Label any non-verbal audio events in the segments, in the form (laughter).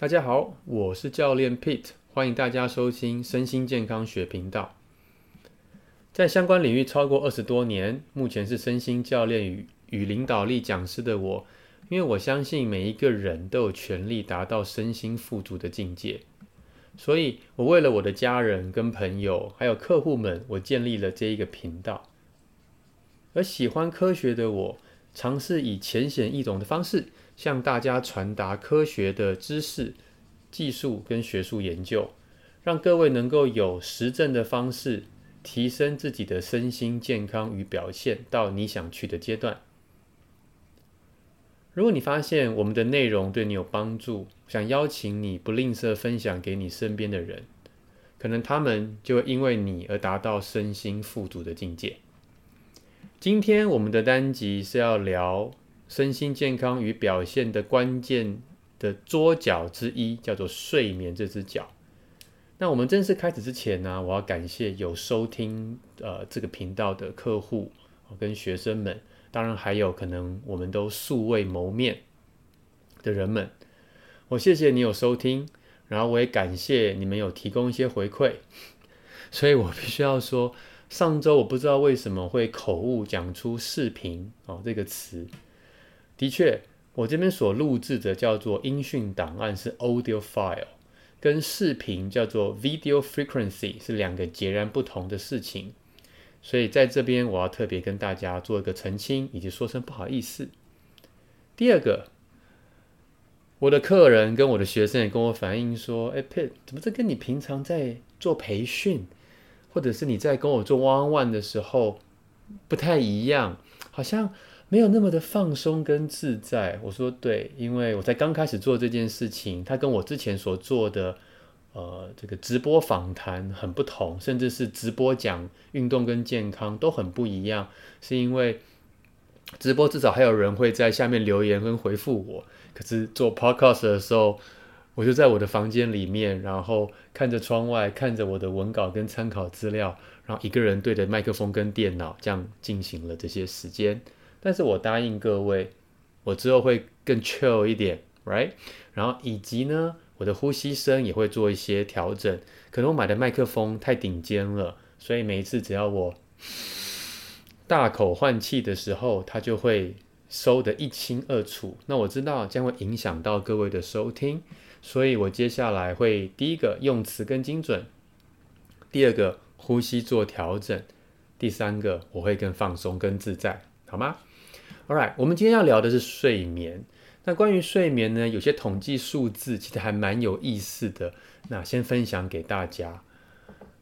大家好，我是教练 Pete，欢迎大家收听身心健康学频道。在相关领域超过二十多年，目前是身心教练与与领导力讲师的我，因为我相信每一个人都有权利达到身心富足的境界，所以我为了我的家人跟朋友还有客户们，我建立了这一个频道。而喜欢科学的我，尝试以浅显易懂的方式，向大家传达科学的知识、技术跟学术研究，让各位能够有实证的方式提升自己的身心健康与表现到你想去的阶段。如果你发现我们的内容对你有帮助，想邀请你不吝啬分享给你身边的人，可能他们就会因为你而达到身心富足的境界。今天我们的单集是要聊。身心健康与表现的关键的桌角之一，叫做睡眠这只脚。那我们正式开始之前呢，我要感谢有收听呃这个频道的客户跟学生们，当然还有可能我们都素未谋面的人们。我谢谢你有收听，然后我也感谢你们有提供一些回馈。所以我必须要说，上周我不知道为什么会口误讲出视频哦这个词。的确，我这边所录制的叫做音讯档案是 audio file，跟视频叫做 video frequency 是两个截然不同的事情，所以在这边我要特别跟大家做一个澄清，以及说声不好意思。第二个，我的客人跟我的学生也跟我反映说：“哎，Pete，怎么这跟你平常在做培训，或者是你在跟我做 one-on-one 的时候不太一样，好像。”没有那么的放松跟自在，我说对，因为我在刚开始做这件事情，它跟我之前所做的，呃，这个直播访谈很不同，甚至是直播讲运动跟健康都很不一样，是因为直播至少还有人会在下面留言跟回复我，可是做 podcast 的时候，我就在我的房间里面，然后看着窗外，看着我的文稿跟参考资料，然后一个人对着麦克风跟电脑这样进行了这些时间。但是我答应各位，我之后会更 chill 一点，right？然后以及呢，我的呼吸声也会做一些调整。可能我买的麦克风太顶尖了，所以每一次只要我大口换气的时候，它就会收得一清二楚。那我知道将会影响到各位的收听，所以我接下来会第一个用词更精准，第二个呼吸做调整，第三个我会更放松、更自在，好吗？Alright，我们今天要聊的是睡眠。那关于睡眠呢，有些统计数字其实还蛮有意思的。那先分享给大家。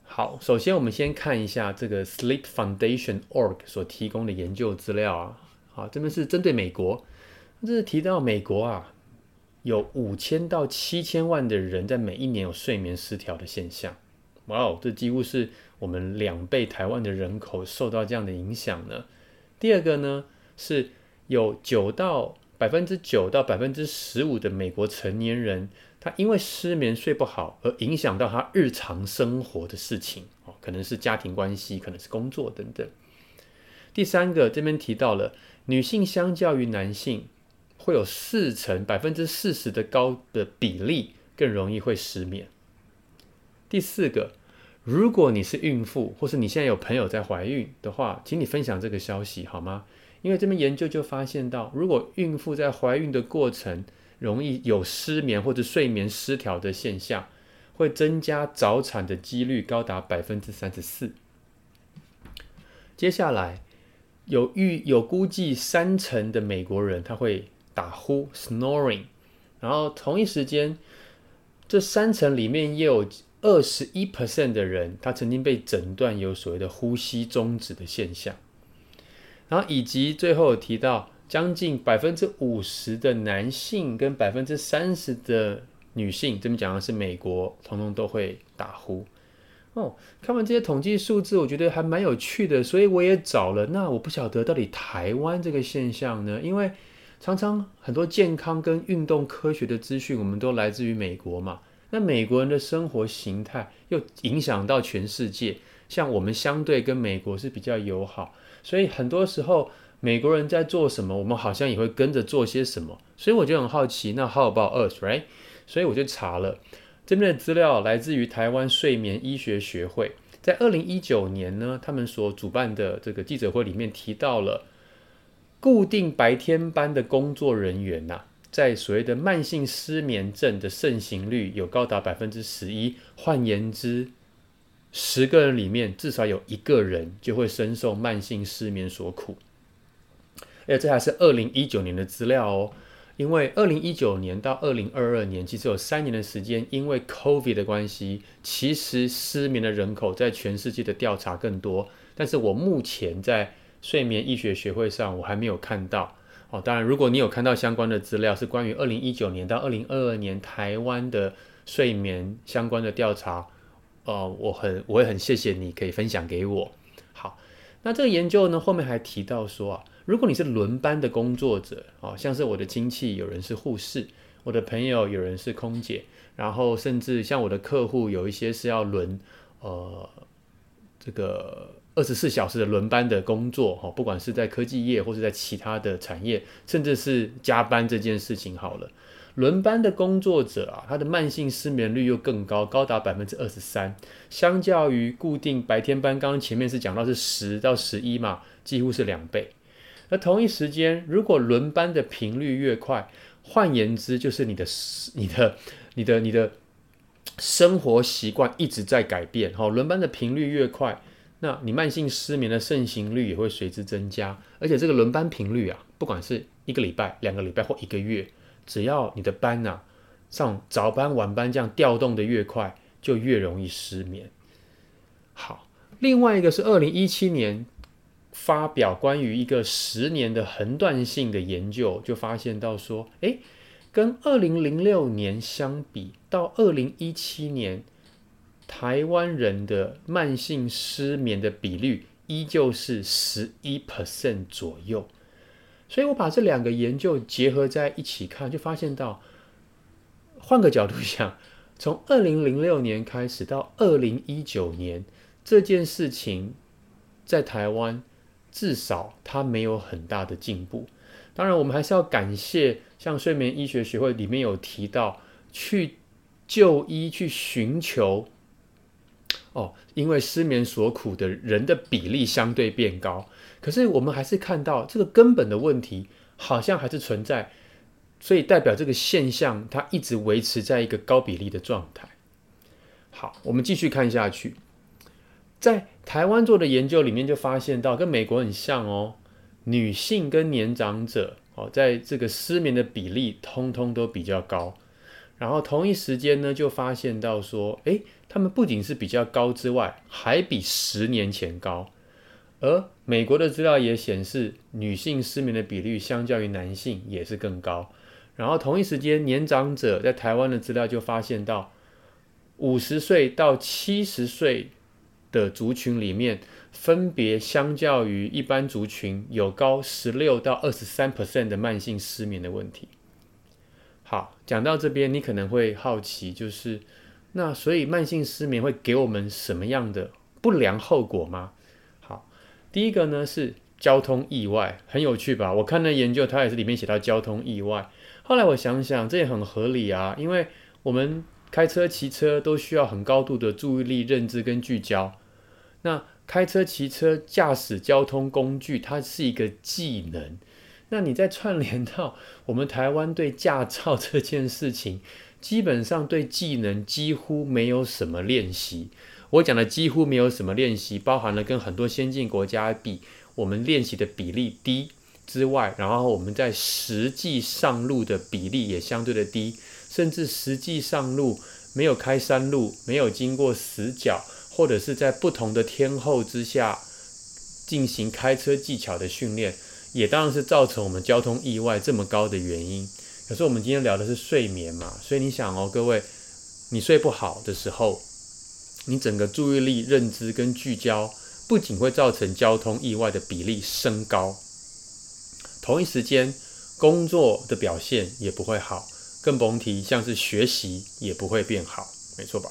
好，首先我们先看一下这个 Sleep Foundation org 所提供的研究资料啊。好，这边是针对美国，这是提到美国啊，有五千到七千万的人在每一年有睡眠失调的现象。哇哦，这几乎是我们两倍台湾的人口受到这样的影响呢。第二个呢，是有九到百分之九到百分之十五的美国成年人，他因为失眠睡不好而影响到他日常生活的事情哦，可能是家庭关系，可能是工作等等。第三个这边提到了女性相较于男性，会有四成百分之四十的高的比例更容易会失眠。第四个，如果你是孕妇，或是你现在有朋友在怀孕的话，请你分享这个消息好吗？因为这边研究就发现到，如果孕妇在怀孕的过程容易有失眠或者睡眠失调的现象，会增加早产的几率高达百分之三十四。接下来有预有估计三成的美国人他会打呼 （snoring），然后同一时间，这三成里面也有二十一 percent 的人他曾经被诊断有所谓的呼吸中止的现象。然后以及最后有提到，将近百分之五十的男性跟百分之三十的女性，这边讲的是美国，通通都会打呼。哦，看完这些统计数字，我觉得还蛮有趣的，所以我也找了。那我不晓得到底台湾这个现象呢？因为常常很多健康跟运动科学的资讯，我们都来自于美国嘛。那美国人的生活形态又影响到全世界，像我们相对跟美国是比较友好。所以很多时候，美国人在做什么，我们好像也会跟着做些什么。所以我就很好奇，那 How about us, right？所以我就查了这边的资料，来自于台湾睡眠医学学会，在二零一九年呢，他们所主办的这个记者会里面提到了固定白天班的工作人员呐、在所谓的慢性失眠症的盛行率有高达百分之十一，换言之，十个人里面至少有一个人就会深受慢性失眠所苦。哎，这还是二零一九年的资料哦，因为二零一九年到二零二二年其实有三年的时间，因为 COVID 的关系，其实失眠的人口在全世界的调查更多，但是我目前在睡眠医学学会上我还没有看到哦。当然，如果你有看到相关的资料，是关于二零一九年到二零二二年台湾的睡眠相关的调查，呃，我很我也很谢谢你可以分享给我。好，那这个研究呢，后面还提到说啊。如果你是轮班的工作者，哦，像是我的亲戚有人是护士，我的朋友有人是空姐，然后甚至像我的客户有一些是要轮，呃，这个二十四小时的轮班的工作，哦，不管是在科技业或是在其他的产业，甚至是加班这件事情，好了，轮班的工作者啊，他的慢性失眠率又更高，高达百分之二十三，相较于固定白天班，刚刚前面是讲到是十到十一嘛，几乎是两倍。而同一时间，如果轮班的频率越快，换言之，就是你的、你的、你的、你的生活习惯一直在改变。哈，轮班的频率越快，那你慢性失眠的盛行率也会随之增加。而且这个轮班频率啊，不管是一个礼拜、两个礼拜或一个月，只要你的班呐、啊、上早班、晚班这样调动的越快，就越容易失眠。好，另外一个是二零一七年。发表关于一个十年的横断性的研究，就发现到说，诶，跟二零零六年相比，到二零一七年，台湾人的慢性失眠的比率依旧是十一 percent 左右。所以我把这两个研究结合在一起看，就发现到，换个角度想，从二零零六年开始到二零一九年，这件事情在台湾。至少它没有很大的进步。当然，我们还是要感谢像睡眠医学学会里面有提到，去就医去寻求哦，因为失眠所苦的人的比例相对变高。可是我们还是看到这个根本的问题好像还是存在，所以代表这个现象它一直维持在一个高比例的状态。好，我们继续看下去。在台湾做的研究里面就发现到，跟美国很像哦，女性跟年长者哦，在这个失眠的比例通通都比较高。然后同一时间呢，就发现到说，诶，他们不仅是比较高之外，还比十年前高。而美国的资料也显示，女性失眠的比率相较于男性也是更高。然后同一时间，年长者在台湾的资料就发现到，五十岁到七十岁。的族群里面，分别相较于一般族群有高十六到二十三 percent 的慢性失眠的问题。好，讲到这边，你可能会好奇，就是那所以慢性失眠会给我们什么样的不良后果吗？好，第一个呢是交通意外，很有趣吧？我看那研究，它也是里面写到交通意外。后来我想想，这也很合理啊，因为我们开车、骑车都需要很高度的注意力、认知跟聚焦。那开车、骑车、驾驶交通工具，它是一个技能。那你再串联到我们台湾对驾照这件事情，基本上对技能几乎没有什么练习。我讲的几乎没有什么练习，包含了跟很多先进国家比，我们练习的比例低之外，然后我们在实际上路的比例也相对的低，甚至实际上路没有开山路，没有经过死角。或者是在不同的天候之下进行开车技巧的训练，也当然是造成我们交通意外这么高的原因。可是我们今天聊的是睡眠嘛，所以你想哦，各位，你睡不好的时候，你整个注意力、认知跟聚焦，不仅会造成交通意外的比例升高，同一时间工作的表现也不会好，更甭提像是学习也不会变好，没错吧？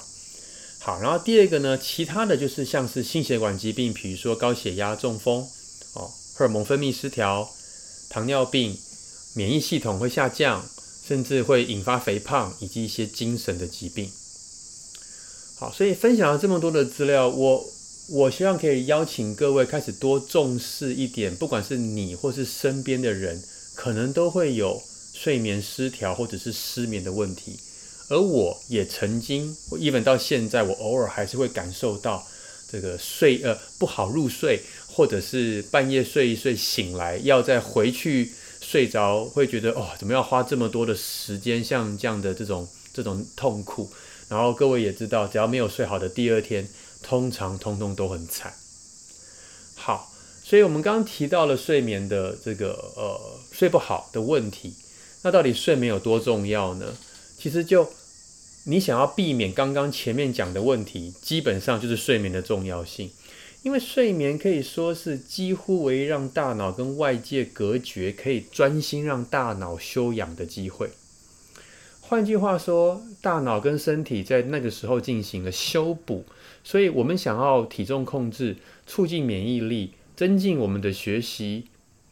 好，然后第二个呢，其他的就是像是心血管疾病，比如说高血压、中风，哦，荷尔蒙分泌失调、糖尿病，免疫系统会下降，甚至会引发肥胖以及一些精神的疾病。好，所以分享了这么多的资料，我我希望可以邀请各位开始多重视一点，不管是你或是身边的人，可能都会有睡眠失调或者是失眠的问题。而我也曾经我，even 到现在，我偶尔还是会感受到这个睡呃不好入睡，或者是半夜睡一睡醒来要再回去睡着，会觉得哦，怎么要花这么多的时间，像这样的这种这种痛苦。然后各位也知道，只要没有睡好的第二天，通常通通都很惨。好，所以我们刚刚提到了睡眠的这个呃睡不好的问题，那到底睡眠有多重要呢？其实就你想要避免刚刚前面讲的问题，基本上就是睡眠的重要性，因为睡眠可以说是几乎唯一让大脑跟外界隔绝，可以专心让大脑休养的机会。换句话说，大脑跟身体在那个时候进行了修补，所以我们想要体重控制、促进免疫力、增进我们的学习、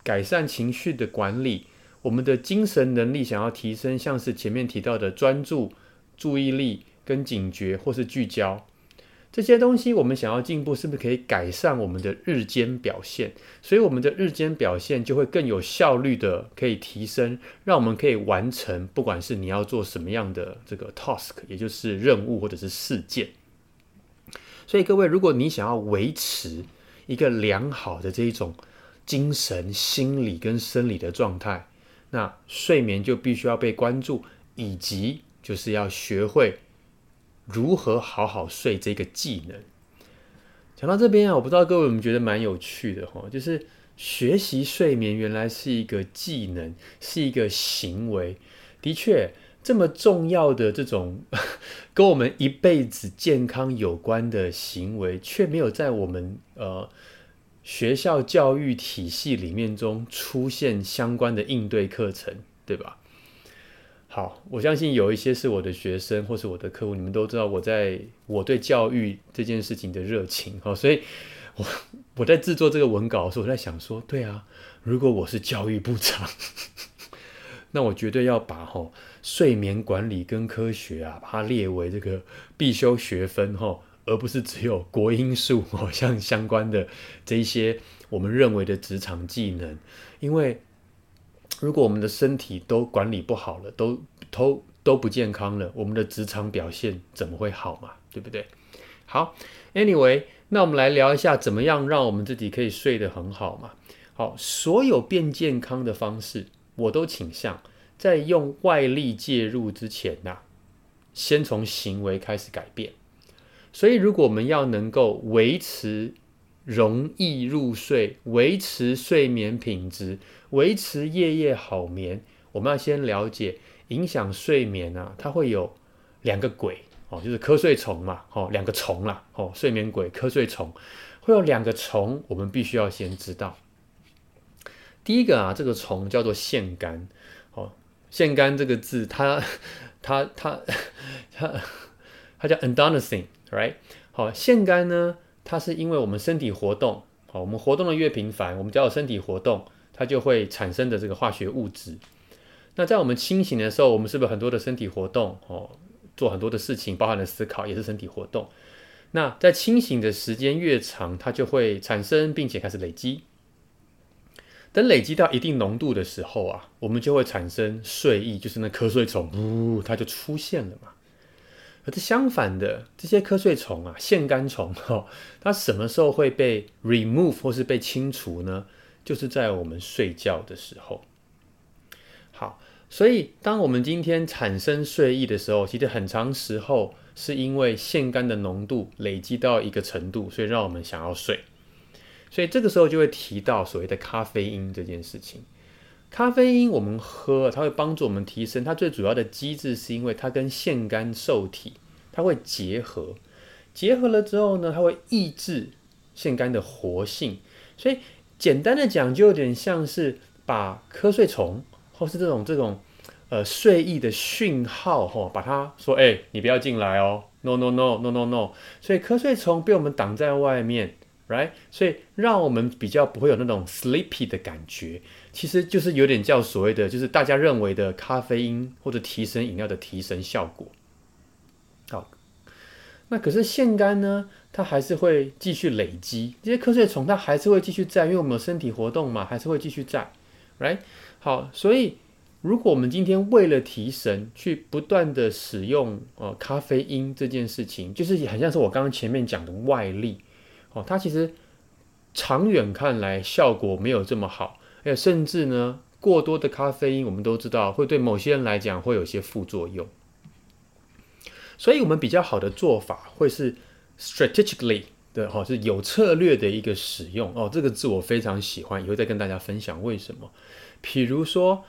改善情绪的管理、我们的精神能力想要提升，像是前面提到的专注、注意力跟警觉或是聚焦。这些东西我们想要进步，是不是可以改善我们的日间表现？所以我们的日间表现就会更有效率的可以提升，让我们可以完成，不管是你要做什么样的这个 task，也就是任务或者是事件。所以各位，如果你想要维持一个良好的这一种精神、心理跟生理的状态，那睡眠就必须要被关注，以及就是要学会。如何好好睡这个技能？讲到这边啊，我不知道各位有没有觉得蛮有趣的哈，就是学习睡眠原来是一个技能，是一个行为。的确，这么重要的这种 (laughs) 跟我们一辈子健康有关的行为，却没有在我们呃学校教育体系里面中出现相关的应对课程，对吧？好，我相信有一些是我的学生或是我的客户，你们都知道我在我对教育这件事情的热情，哈，所以我我在制作这个文稿的时候，我在想说，对啊，如果我是教育部长，(laughs) 那我绝对要把哈睡眠管理跟科学啊，把它列为这个必修学分哈，而不是只有国英数哦，像相关的这一些我们认为的职场技能，因为。如果我们的身体都管理不好了，都都都不健康了，我们的职场表现怎么会好嘛？对不对？好，Anyway，那我们来聊一下怎么样让我们自己可以睡得很好嘛？好，所有变健康的方式，我都倾向在用外力介入之前呐、先从行为开始改变。所以，如果我们要能够维持容易入睡，维持睡眠品质，维持夜夜好眠，我们要先了解影响睡眠啊，它会有两个鬼哦，就是瞌睡虫嘛，哦，两个虫啦，哦，睡眠鬼、瞌睡虫，会有两个虫，我们必须要先知道。第一个啊，这个虫叫做腺苷，哦，腺苷这个字，它它它它它叫 adenosine，right？好，腺苷呢，它是因为我们身体活动，好，我们活动的越频繁，我们只要有身体活动。它就会产生的这个化学物质。那在我们清醒的时候，我们是不是很多的身体活动哦，做很多的事情，包含了思考，也是身体活动。那在清醒的时间越长，它就会产生，并且开始累积。等累积到一定浓度的时候啊，我们就会产生睡意，就是那瞌睡虫，呜、它就出现了嘛。可是相反的，这些瞌睡虫啊，腺苷虫哈，(laughs) 它什么时候会被 remove 或是被清除呢？就是在我们睡觉的时候，好，所以当我们今天产生睡意的时候，其实很长时候是因为腺苷的浓度累积到一个程度，所以让我们想要睡。所以这个时候就会提到所谓的咖啡因这件事情。咖啡因我们喝，它会帮助我们提升。它最主要的机制是因为它跟腺苷受体它会结合，结合了之后呢，它会抑制腺苷的活性，所以。简单的讲，就有点像是把瞌睡虫或是这种这种呃睡意的讯号吼，把它说，欸，你不要进来哦，no no no no no no。所以瞌睡虫被我们挡在外面，right？所以让我们比较不会有那种 sleepy 的感觉，其实就是有点叫所谓的，就是大家认为的咖啡因或者提神饮料的提神效果。好，那可是腺苷呢，它还是会继续累积这些瞌睡虫，它还是会继续在，因为我们有身体活动嘛，还是会继续在，right？好，所以。如果我们今天为了提神，去不断的使用呃咖啡因这件事情，就是很像是我刚刚前面讲的外力哦，它其实长远看来效果没有这么好，而且甚至呢，过多的咖啡因我们都知道会对某些人来讲会有些副作用，所以我们比较好的做法会是 strategically 的哈，是有策略的一个使用哦，这个字我非常喜欢，以后再跟大家分享为什么，比如说。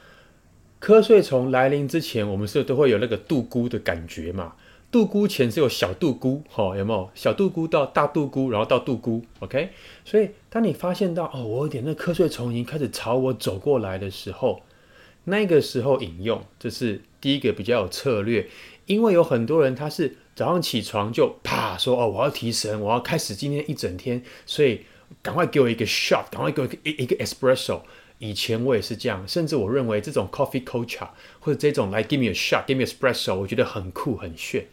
瞌睡虫来临之前，我们是不是都会有那个度孤的感觉嘛？度姑前是有小度孤，哈，有没有？小度姑到大度姑，然后到度姑，OK？所以当你发现到哦，我有点那瞌睡虫已经开始朝我走过来的时候，那个时候引用，这是第一个比较有策略，因为有很多人他是早上起床就啪说哦，我要提神，我要开始今天一整天，所以赶快给我一个 shot，赶快给我一个一个 espresso。以前我也是这样，甚至我认为这种 coffee culture 或者这种来 give me a shot，give me espresso，我觉得很酷很炫。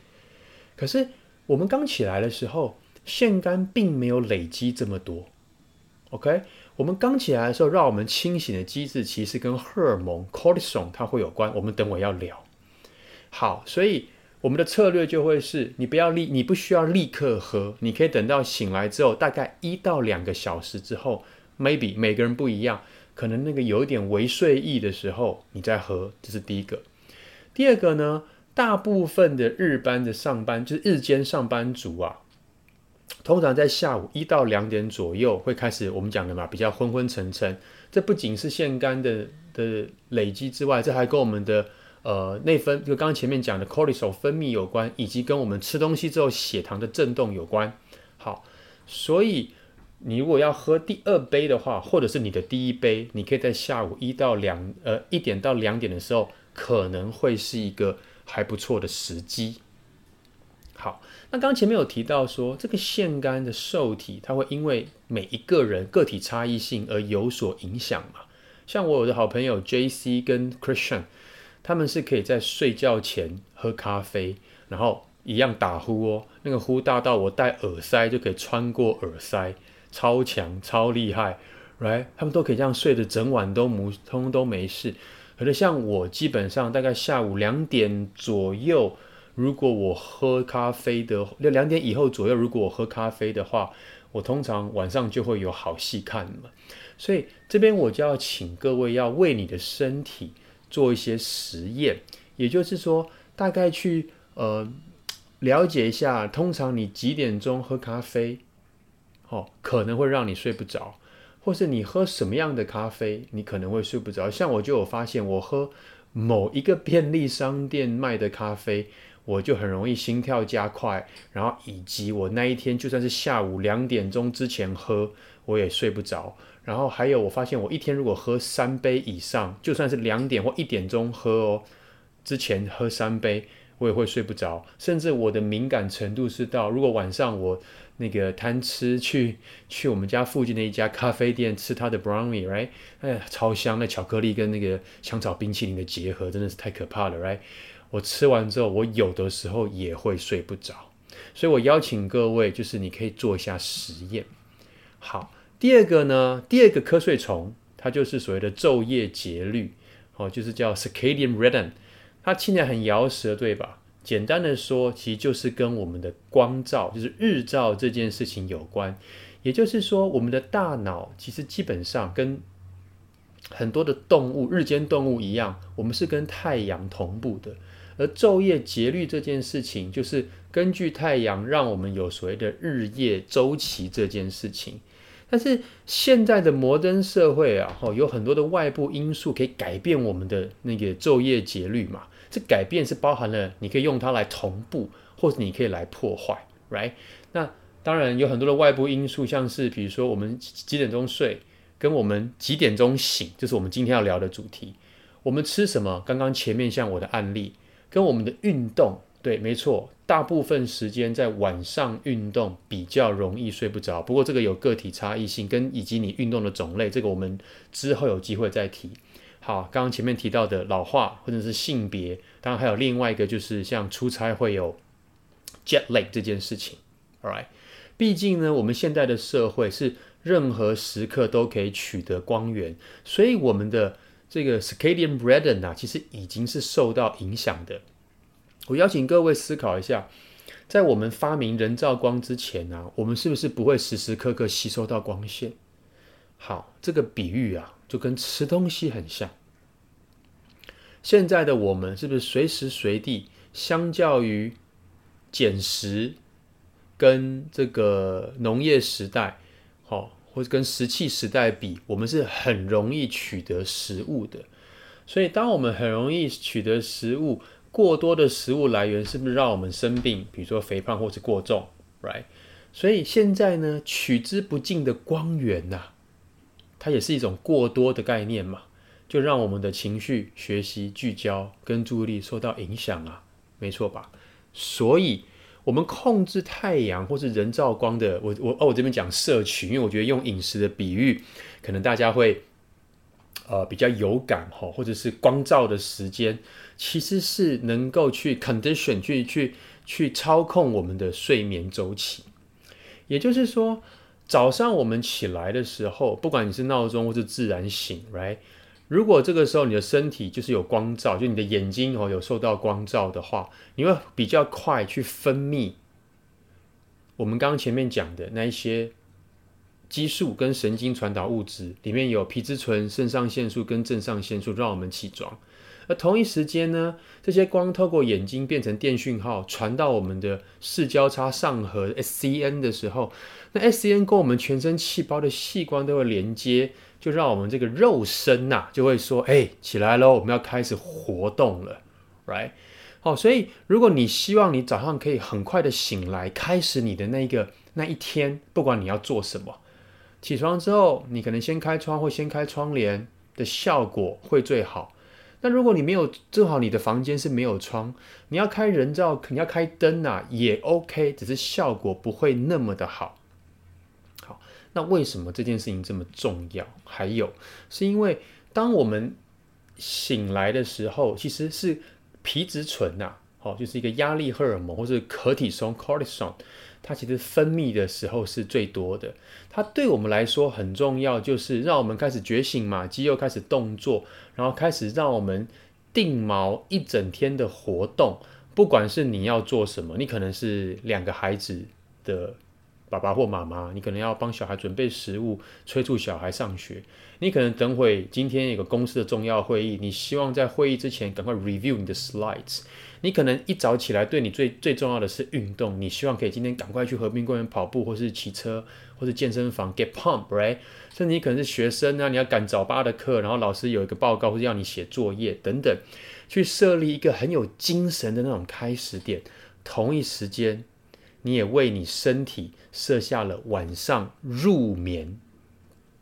可是我们刚起来的时候，腺苷并没有累积这么多。OK，我们刚起来的时候，让我们清醒的机制其实跟荷尔蒙 cortisol 它会有关。我们等会要聊。好，所以我们的策略就会是你不要立，你不需要立刻喝，你可以等到醒来之后，大概一到两个小时之后，maybe 每个人不一样。可能那个有点微睡意的时候，你再喝，这是第一个。第二个呢，大部分的日班的上班，就是日间上班族啊，通常在下午一到两点左右会开始我们讲的嘛，比较昏昏沉沉。这不仅是腺苷的的累积之外，这还跟我们的呃内分，就刚刚前面讲的 cortisol 分泌有关，以及跟我们吃东西之后血糖的震动有关。好，所以。你如果要喝第二杯的话，或者是你的第一杯，你可以在下午一到两呃一点到两点的时候，可能会是一个还不错的时机。好，那刚前面有提到说，这个腺苷的受体，它会因为每一个人个体差异性而有所影响嘛。像我有的好朋友 JC 跟 Christian，他们是可以在睡觉前喝咖啡，然后一样打呼哦，那个呼大到我戴耳塞就可以穿过耳塞。超强、超厉害，right？他们都可以这样睡的，整晚都无通都没事。可是像我，基本上大概下午两点左右，如果我喝咖啡的，两点以后左右，如果我喝咖啡的话，我通常晚上就会有好戏看了。所以这边我就要请各位要为你的身体做一些实验，也就是说，大概去呃了解一下，通常你几点钟喝咖啡？哦，可能会让你睡不着，或是你喝什么样的咖啡，你可能会睡不着。像我就有发现，我喝某一个便利商店卖的咖啡，我就很容易心跳加快，然后以及我那一天就算是下午两点钟之前喝，我也睡不着。然后还有，我发现我一天如果喝三杯以上，就算是两点或一点钟喝哦，之前喝三杯，我也会睡不着。甚至我的敏感程度是到，如果晚上我那个贪吃去去我们家附近的一家咖啡店吃他的 brownie，right？哎呀，超香！那巧克力跟那个香草冰淇淋的结合真的是太可怕了，right？我吃完之后，我有的时候也会睡不着，所以我邀请各位，就是你可以做一下实验。好，第二个呢，第二个瞌睡虫，它就是所谓的昼夜节律，哦，就是叫 circadian rhythm，它听起来很饶舌，对吧？简单的说，其实就是跟我们的光照，就是日照这件事情有关。也就是说，我们的大脑其实基本上跟很多的动物、日间动物一样，我们是跟太阳同步的。而昼夜节律这件事情，就是根据太阳，让我们有所谓的日夜周期这件事情。但是现在的摩登社会啊，有很多的外部因素可以改变我们的那个昼夜节律嘛。这改变是包含了，你可以用它来同步，或者你可以来破坏，right？那当然有很多的外部因素，像是比如说我们几点钟睡，跟我们几点钟醒，这是我们今天要聊的主题。我们吃什么？刚刚前面像我的案例，跟我们的运动对，没错，大部分时间在晚上运动比较容易睡不着。不过这个有个体差异性，跟以及你运动的种类，这个我们之后有机会再提。好，刚刚前面提到的老化或者是性别，当然还有另外一个就是像出差会有 jet lag 这件事情。Alright，毕竟呢，我们现在的社会是任何时刻都可以取得光源，所以我们的这个 circadian rhythm 啊，其实已经是受到影响的。我邀请各位思考一下，在我们发明人造光之前啊，我们是不是不会时时刻刻吸收到光线？好，这个比喻啊，就跟吃东西很像。现在的我们是不是随时随地，相较于捡食跟这个农业时代，好，或者跟石器时代比，我们是很容易取得食物的。所以，当我们很容易取得食物，过多的食物来源是不是让我们生病？比如说肥胖或是过重，right？所以现在呢，取之不尽的光源呐、它也是一种过多的概念嘛，就让我们的情绪、学习、聚焦跟注意力受到影响啊，没错吧？所以，我们控制太阳或是人造光的，我我哦，我这边讲摄取，因为我觉得用饮食的比喻，可能大家会呃比较有感哈，或者是光照的时间。其实是能够去 condition 去去去操控我们的睡眠周期，也就是说，早上我们起来的时候，不管你是闹钟或是自然醒，right？如果这个时候你的身体就是有光照，就你的眼睛哦有受到光照的话，你会比较快去分泌我们刚刚前面讲的那一些激素跟神经传导物质，里面有皮质醇、肾上腺素跟正上腺素，让我们起床。而同一时间呢，这些光透过眼睛变成电讯号，传到我们的视交叉上核 SCN 的时候，那 SCN 跟我们全身细胞的细光都会连接，就让我们这个肉身呐、就会说：“哎，起来喽，我们要开始活动了，right？” 好，所以如果你希望你早上可以很快的醒来，开始你的那个那一天，不管你要做什么，起床之后，你可能先开窗或先开窗帘的效果会最好。那如果你没有，正好你的房间是没有窗，你要开人造，你要开灯啊，也 OK，只是效果不会那么的好。那为什么这件事情这么重要？还有，是因为当我们醒来的时候，其实是皮质醇呐，好，就是一个压力荷尔蒙，或是可体松 （cortisol）。它其实分泌的时候是最多的，它对我们来说很重要，就是让我们开始觉醒嘛，肌肉开始动作，然后开始让我们定锚一整天的活动。不管是你要做什么，你可能是两个孩子的爸爸或妈妈，你可能要帮小孩准备食物，催促小孩上学。你可能等会今天有个公司的重要会议，你希望在会议之前赶快 review 你的 slides。你可能一早起来，对你最最重要的是运动，你希望可以今天赶快去和平公园跑步，或是骑车，或是健身房 get pump，right？甚至你可能是学生啊，你要赶早八的课，然后老师有一个报告或者要你写作业等等，去设立一个很有精神的那种开始点。同一时间，你也为你身体设下了晚上入眠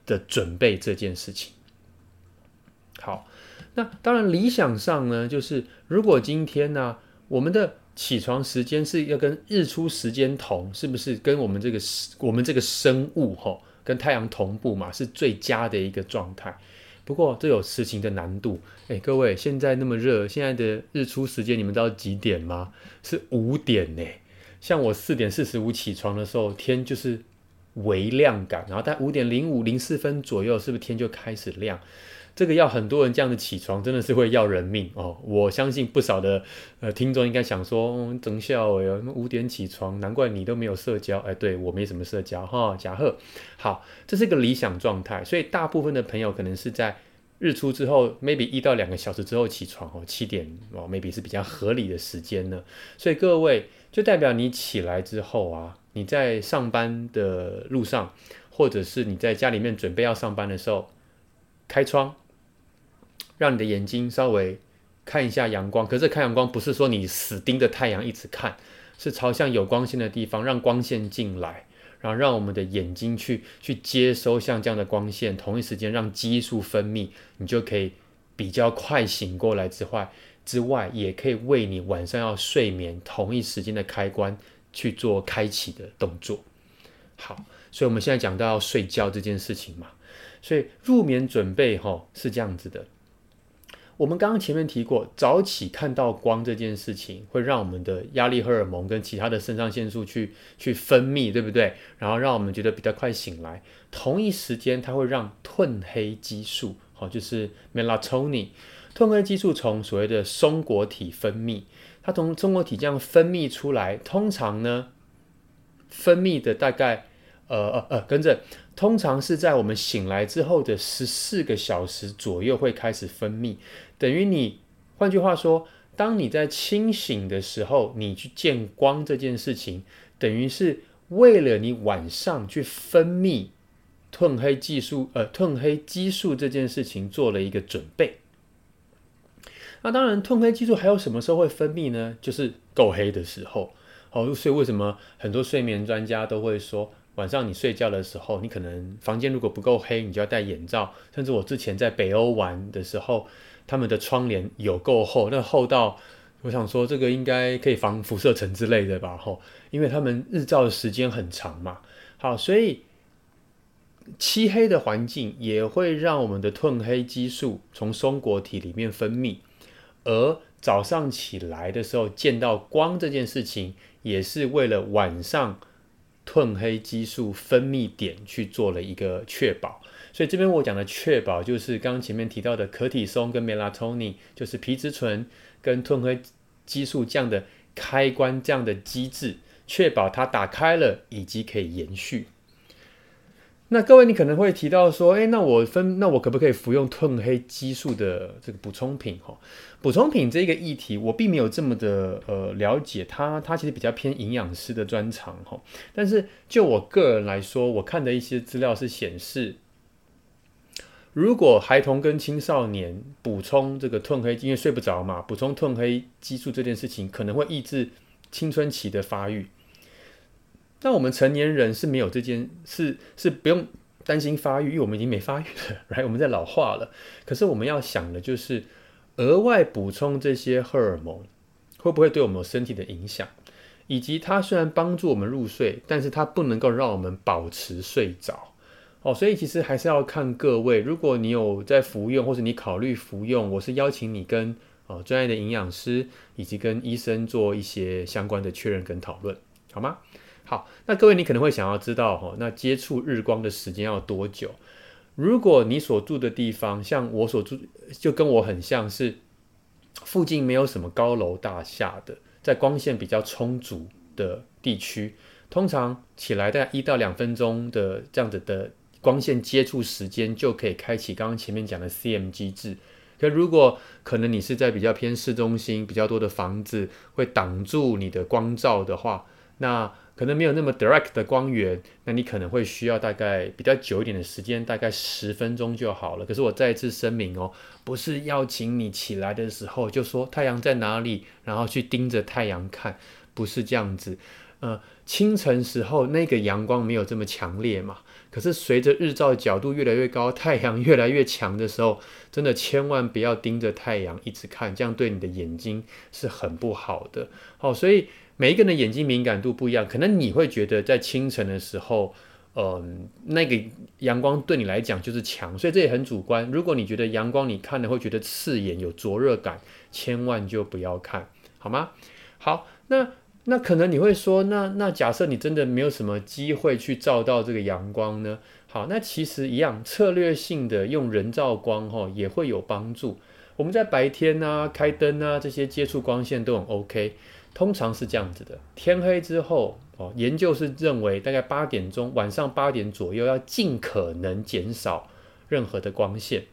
的准备这件事情。好。那当然，理想上呢，就是如果今天呢，我们的起床时间是要跟日出时间同，是不是跟我们这个我们这个生物吼，跟太阳同步嘛，是最佳的一个状态。不过这有实行的难度。诶，各位，现在那么热，现在的日出时间你们知道几点吗？是五点呢。像我四点四十五起床的时候，天就是微亮感，然后在五点零五零四分左右，是不是天就开始亮？这个要很多人这样子起床，真的是会要人命哦！我相信不少的呃听众应该想说，等下我要五点起床，难怪你都没有社交。哎，对，我没什么社交哈，假贺。好，这是一个理想状态，所以大部分的朋友可能是在日出之后，maybe 一到两个小时之后起床哦，七点哦，maybe 是比较合理的时间呢。所以各位就代表你起来之后啊，你在上班的路上，或者是你在家里面准备要上班的时候，开窗。让你的眼睛稍微看一下阳光，可是看阳光不是说你死盯着太阳一直看，是朝向有光线的地方，让光线进来，然后让我们的眼睛去去接收像这样的光线，同一时间让激素分泌，你就可以比较快醒过来之外，之外，也可以为你晚上要睡眠同一时间的开关去做开启的动作。好，所以我们现在讲到要睡觉这件事情嘛，所以入眠准备吼是这样子的。我们刚刚前面提过，早起看到光这件事情，会让我们的压力荷尔蒙跟其他的肾上腺素去去分泌，对不对？然后让我们觉得比较快醒来。同一时间，它会让褪黑激素，好，就是 melatonin，褪黑激素从所谓的松果体分泌，它从松果体这样分泌出来，通常呢，分泌的大概，呃呃呃，跟着，通常是在我们醒来之后的十四个小时左右会开始分泌。等于你，换句话说，当你在清醒的时候，你去见光这件事情，等于是为了你晚上去分泌褪黑激素，呃，褪黑激素这件事情做了一个准备。那当然，褪黑激素还有什么时候会分泌呢？就是够黑的时候。好，所以为什么很多睡眠专家都会说，晚上你睡觉的时候，你可能房间如果不够黑，你就要戴眼罩。甚至我之前在北欧玩的时候。他们的窗帘有够厚，那厚到我想说，这个应该可以防辐射层之类的吧？吼，因为他们日照的时间很长嘛。好，所以漆黑的环境也会让我们的褪黑激素从松果体里面分泌，而早上起来的时候见到光这件事情，也是为了晚上褪黑激素分泌点去做了一个确保。所以这边我讲的确保，就是刚刚前面提到的可体松跟 melatonin，就是皮质醇跟褪黑激素这样的开关这样的机制，确保它打开了以及可以延续。那各位，你可能会提到说，诶，那我分，那我可不可以服用褪黑激素的这个补充品？哈，补充品这个议题，我并没有这么的呃了解它，它其实比较偏营养师的专长哈。但是就我个人来说，我看的一些资料是显示。如果孩童跟青少年补充这个褪黑，因为睡不着嘛，补充褪黑激素这件事情可能会抑制青春期的发育。那我们成年人是没有这件事，是不用担心发育，因为我们已经没发育了 (laughs) 来我们在老化了。可是我们要想的就是，额外补充这些荷尔蒙会不会对我们身体的影响？以及它虽然帮助我们入睡，但是它不能够让我们保持睡着。哦，所以其实还是要看各位，如果你有在服用，或是你考虑服用，我是邀请你跟呃专业的营养师以及跟医生做一些相关的确认跟讨论，好吗？好，那各位你可能会想要知道哈，那接触日光的时间要多久？如果你所住的地方像我所住，就跟我很像是附近没有什么高楼大厦的，在光线比较充足的地区，通常起来大概一到两分钟的这样子的。光线接触时间就可以开启刚刚前面讲的 CM 机制。可如果可能你是在比较偏市中心、比较多的房子会挡住你的光照的话，那可能没有那么 direct 的光源，那你可能会需要大概比较久一点的时间，大概十分钟就好了。可是我再一次声明哦，不是邀请你起来的时候就说太阳在哪里，然后去盯着太阳看，不是这样子。呃，清晨时候那个阳光没有这么强烈嘛。可是随着日照角度越来越高，太阳越来越强的时候，真的千万不要盯着太阳一直看，这样对你的眼睛是很不好的。好，所以每一个人的眼睛敏感度不一样，可能你会觉得在清晨的时候，嗯、那个阳光对你来讲就是强，所以这也很主观。如果你觉得阳光你看了会觉得刺眼、有灼热感，千万就不要看，好吗？好，那。那可能你会说，那那假设你真的没有什么机会去照到这个阳光呢？好，那其实一样，策略性的用人造光哈也会有帮助。我们在白天啊开灯啊这些接触光线都很 OK，通常是这样子的。天黑之后哦，研究是认为大概八点钟晚上八点左右要尽可能减少任何的光线。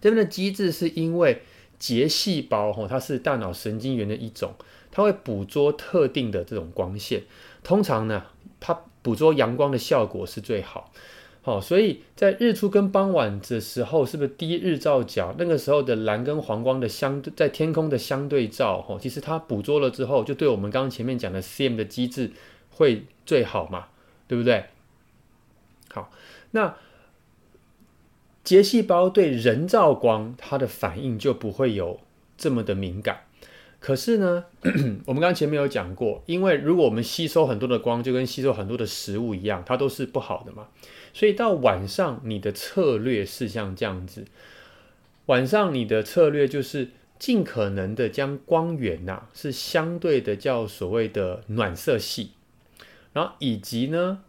这边的机制是因为结细胞哈，它是大脑神经元的一种。它会捕捉特定的这种光线，通常呢，它捕捉阳光的效果是最好。好，所以在日出跟傍晚的时候，是不是低日照角那个时候的蓝跟黄光的相对，在天空的相对照，哦，其实它捕捉了之后，就对我们刚刚前面讲的 CM 的机制会最好嘛，对不对？好，那结细胞对人造光它的反应就不会有这么的敏感。可是呢，(clears throat) 我们刚前面有讲过，因为如果我们吸收很多的光，就跟吸收很多的食物一样，它都是不好的嘛。所以到晚上，你的策略是像这样子，晚上你的策略就是尽可能的将光源呐，是相对的叫所谓的暖色系，然后以及呢，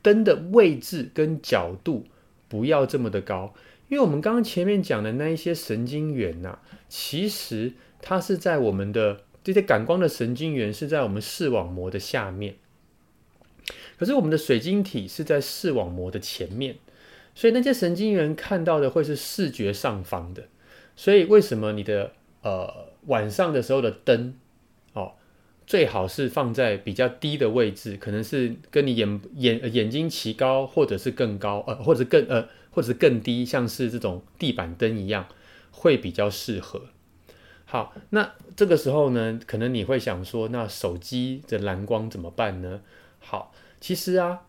灯的位置跟角度不要这么的高。因为我们刚刚前面讲的那一些神经元呐、其实它是在我们的这些感光的神经元是在我们视网膜的下面，可是我们的水晶体是在视网膜的前面，所以那些神经元看到的会是视觉上方的。所以为什么你的呃晚上的时候的灯哦，最好是放在比较低的位置，可能是跟你眼眼眼睛齐高，或者是更高呃，或者更呃。或者是更低，像是这种地板灯一样，会比较适合。好，那这个时候呢，可能你会想说，那手机的蓝光怎么办呢？好，其实啊，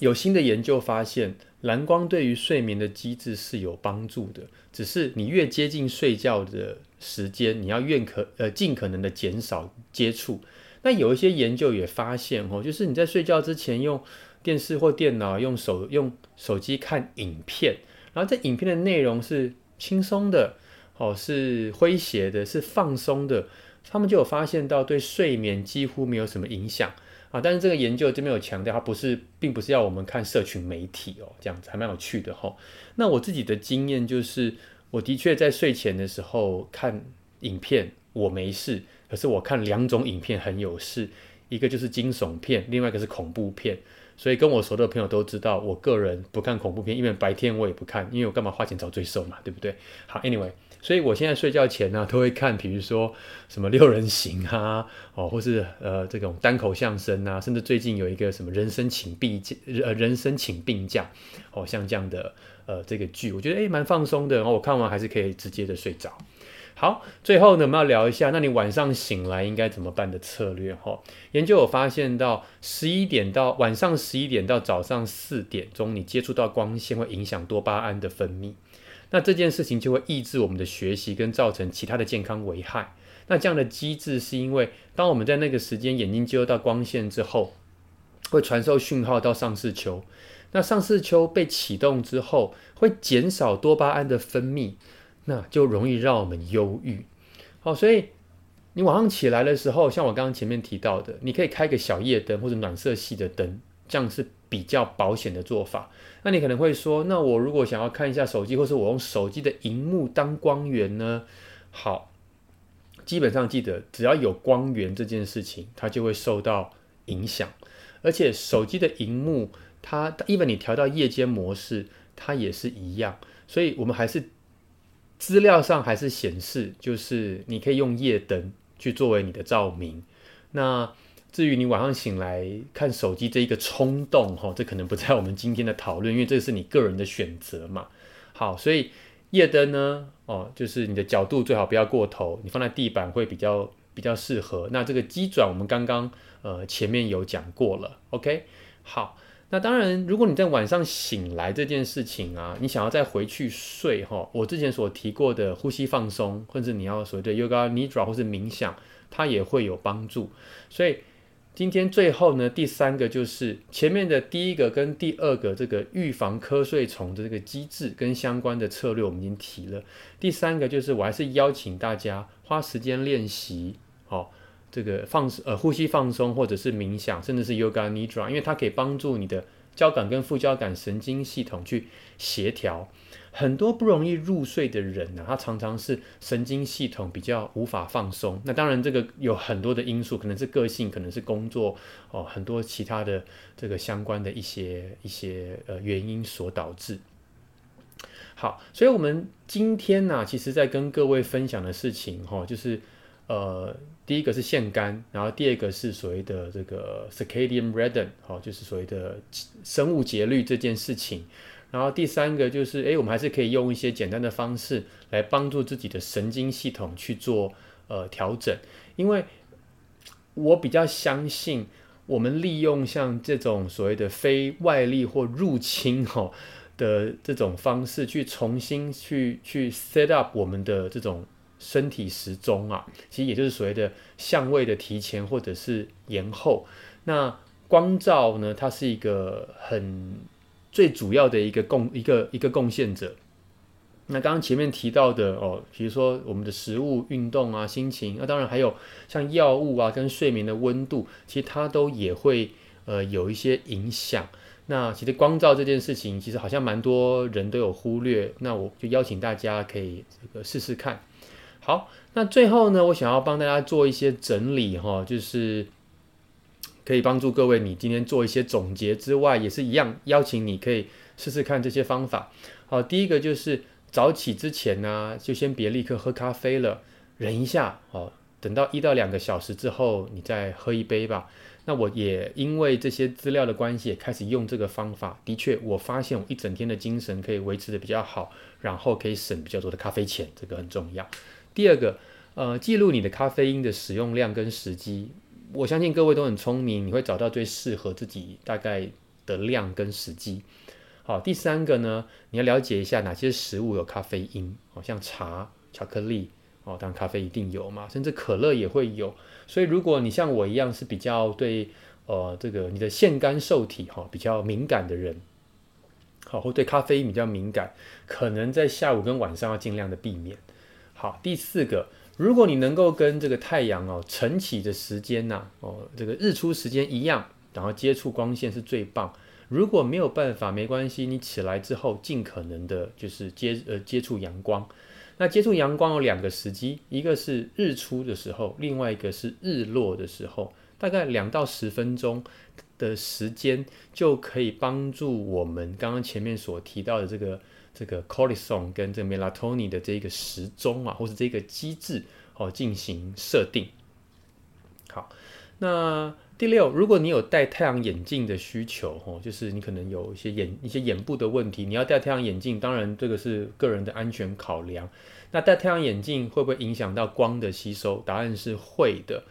有新的研究发现，蓝光对于睡眠的机制是有帮助的。只是你越接近睡觉的时间，你要越可呃尽可能的减少接触。那有一些研究也发现哦，就是你在睡觉之前用。电视或电脑用手用手机看影片，然后这影片的内容是轻松的，哦，是诙谐的，是放松的，他们就有发现到对睡眠几乎没有什么影响啊。但是这个研究这边有强调，它不是，并不是要我们看社群媒体哦，这样子还蛮有趣的哈、哦。那我自己的经验就是，我的确在睡前的时候看影片，我没事，可是我看两种影片很有事，一个就是惊悚片，另外一个是恐怖片。所以跟我熟的朋友都知道，我个人不看恐怖片，因为白天我也不看，因为我干嘛花钱找罪受嘛，对不对？好，anyway，所以我现在睡觉前呢、都会看，比如说什么六人行啊，哦，或是呃这种单口相声啊，甚至最近有一个什么人生请病假，呃人生请病假，哦，像这样的呃这个剧，我觉得诶蛮放松的，然后我看完还是可以直接的睡着。好，最后呢，我们要聊一下，那你晚上醒来应该怎么办的策略哈。研究有发现到十一点到晚上十一点到早上四点钟，你接触到光线会影响多巴胺的分泌，那这件事情就会抑制我们的学习跟造成其他的健康危害。那这样的机制是因为，当我们在那个时间眼睛接收到光线之后，会传授讯号到上视丘，那上视丘被启动之后，会减少多巴胺的分泌。那就容易让我们忧郁，好，所以你晚上起来的时候，像我刚刚前面提到的，你可以开个小夜灯或者暖色系的灯，这样是比较保险的做法。那你可能会说，那我如果想要看一下手机，或是我用手机的荧幕当光源呢？好，基本上记得，只要有光源这件事情，它就会受到影响。而且手机的荧幕，它，even 你调到夜间模式，它也是一样。所以我们还是。资料上还是显示，就是你可以用夜灯去作为你的照明。那至于你晚上醒来看手机这一个冲动，哈，这可能不在我们今天的讨论，因为这是你个人的选择嘛。好，所以夜灯呢，哦，就是你的角度最好不要过头，你放在地板会比较比较适合。那这个机转我们刚刚呃前面有讲过了，OK，好。那当然，如果你在晚上醒来这件事情啊，你想要再回去睡哈，我之前所提过的呼吸放松，或者你要所谓的 Yoga Nidra 或是冥想，它也会有帮助。所以今天最后呢，第三个就是前面的第一个跟第二个这个预防瞌睡虫的这个机制跟相关的策略，我们已经提了。第三个就是我还是邀请大家花时间练习，好。这个放呃呼吸放松，或者是冥想，甚至是 Yoga Nidra，因为它可以帮助你的交感跟副交感神经系统去协调。很多不容易入睡的人呢、啊，他常常是神经系统比较无法放松。那当然，这个有很多的因素，可能是个性，可能是工作哦，很多其他的这个相关的一些一些呃原因所导致。好，所以我们今天呢、其实在跟各位分享的事情哈、就是。呃，第一个是腺苷，然后第二个是所谓的这个 circadian rhythm，好，就是所谓的生物节律这件事情。然后第三个就是，哎，我们还是可以用一些简单的方式来帮助自己的神经系统去做呃调整。因为我比较相信，我们利用像这种所谓的非外力或入侵哈的这种方式去重新去去 set up 我们的这种身体时钟啊，其实也就是所谓的相位的提前或者是延后。那光照呢，它是一个很最主要的一个贡一个一个贡献者。那刚刚前面提到的哦，比如说我们的食物、运动啊、心情，那当然还有像药物啊跟睡眠的温度，其实它都也会呃有一些影响。那其实光照这件事情，其实好像蛮多人都有忽略。那我就邀请大家可以这个试试看。好，那最后呢，我想要帮大家做一些整理哈，就是可以帮助各位你今天做一些总结之外，也是一样邀请你可以试试看这些方法。好，第一个就是。早起之前呢、就先别立刻喝咖啡了，忍一下哦，等到一到两个小时之后，你再喝一杯吧。那我也因为这些资料的关系，也开始用这个方法。的确，我发现我一整天的精神可以维持得比较好，然后可以省比较多的咖啡钱，这个很重要。第二个，呃，记录你的咖啡因的使用量跟时机。我相信各位都很聪明，你会找到最适合自己大概的量跟时机。好，第三个呢，你要了解一下哪些食物有咖啡因，哦，像茶、巧克力，哦，当然咖啡一定有嘛，甚至可乐也会有。所以如果你像我一样是比较对，呃，这个你的腺苷受体哈、比较敏感的人，好，或对咖啡因比较敏感，可能在下午跟晚上要尽量的避免。好，第四个，如果你能够跟这个太阳哦晨起的时间呐、哦，这个日出时间一样，然后接触光线是最棒。如果没有办法，没关系，你起来之后尽可能的，就是接呃接触阳光。那接触阳光有两个时机，一个是日出的时候，另外一个是日落的时候，大概两到十分钟的时间就可以帮助我们刚刚前面所提到的这个这个 cortisol 跟这个 melatonin 的这个时钟啊，或是这个机制哦进行设定。好，那。第六，如果你有戴太阳眼镜的需求，哦，就是你可能有一些眼一些眼部的问题，你要戴太阳眼镜，当然这个是个人的安全考量。那戴太阳眼镜会不会影响到光的吸收？答案是会的。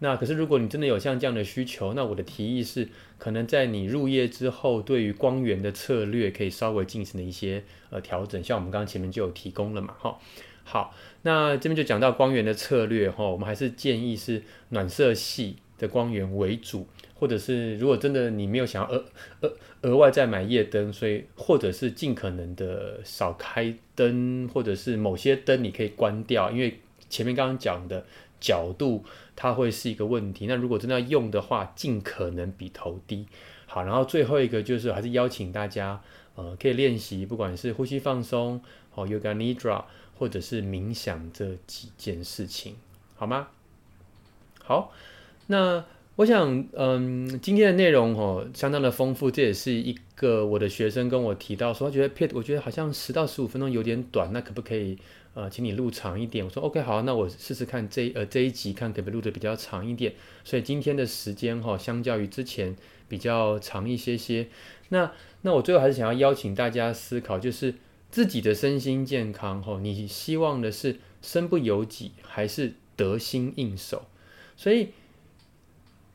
那可是如果你真的有像这样的需求，那我的提议是，可能在你入夜之后，对于光源的策略可以稍微进行的一些呃调整，像我们刚刚前面就有提供了嘛，哈。好，那这边就讲到光源的策略，哈，我们还是建议是暖色系。的光源为主，或者是如果真的你没有想要额额额外再买夜灯，所以或者是尽可能的少开灯，或者是某些灯你可以关掉，因为前面刚刚讲的角度它会是一个问题。那如果真的要用的话，尽可能比头低。好，然后最后一个就是还是邀请大家，呃，可以练习不管是呼吸放松，哦，Yoga Nidra，或者是冥想这几件事情，好吗？好。那我想，嗯，今天的内容哦，相当的丰富。这也是一个我的学生跟我提到说，他觉得 Pitt，我觉得好像十到十五分钟有点短，那可不可以呃，请你录长一点？我说 OK，好，那我试试看这呃这一集看可不可以录的比较长一点。所以今天的时间哈，相较于之前比较长一些些。那那我最后还是想要邀请大家思考，就是自己的身心健康哈，你希望的是身不由己，还是得心应手？所以。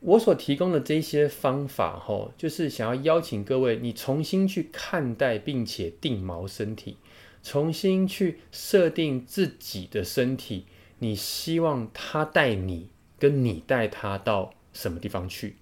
我所提供的这些方法，吼，就是想要邀请各位，你重新去看待，并且定锚身体，重新去设定自己的身体，你希望他带你，跟你带他到什么地方去，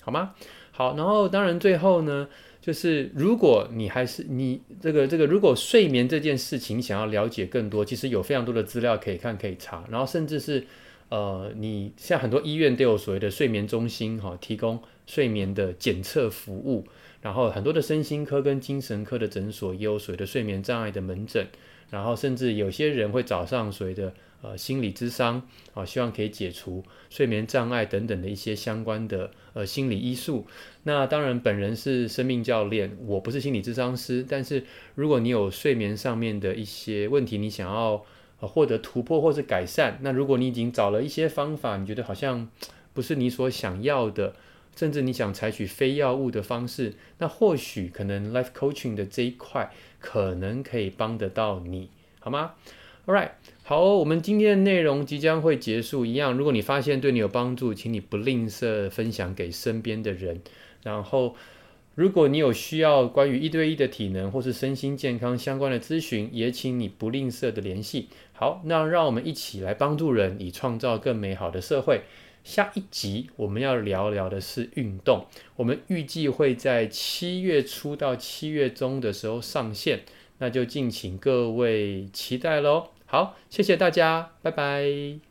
好吗？好，然后当然最后呢，就是如果你还是你这个这个，如果睡眠这件事情想要了解更多，其实有非常多的资料可以看可以查，然后甚至是。呃，你像很多医院都有所谓的睡眠中心，哈，提供睡眠的检测服务。然后很多的身心科跟精神科的诊所也有所谓的睡眠障碍的门诊。然后甚至有些人会找上所谓的呃心理咨商，啊，希望可以解除睡眠障碍等等的一些相关的呃心理医术。那当然，本人是生命教练，我不是心理咨商师。但是如果你有睡眠上面的一些问题，你想要呃。获得突破或是改善。那如果你已经找了一些方法，你觉得好像不是你所想要的，甚至你想采取非药物的方式，那或许可能 life coaching 的这一块可能可以帮得到你，好吗？All right，好，我们今天的内容即将会结束。一样，如果你发现对你有帮助，请你不吝啬分享给身边的人。然后。如果你有需要关于一对一的体能或是身心健康相关的咨询，也请你不吝啬的联系。好，那让我们一起来帮助人，以创造更美好的社会。下一集我们要聊聊的是运动，我们预计会在七月初到七月中的时候上线，那就敬请各位期待喽。好，谢谢大家，拜拜。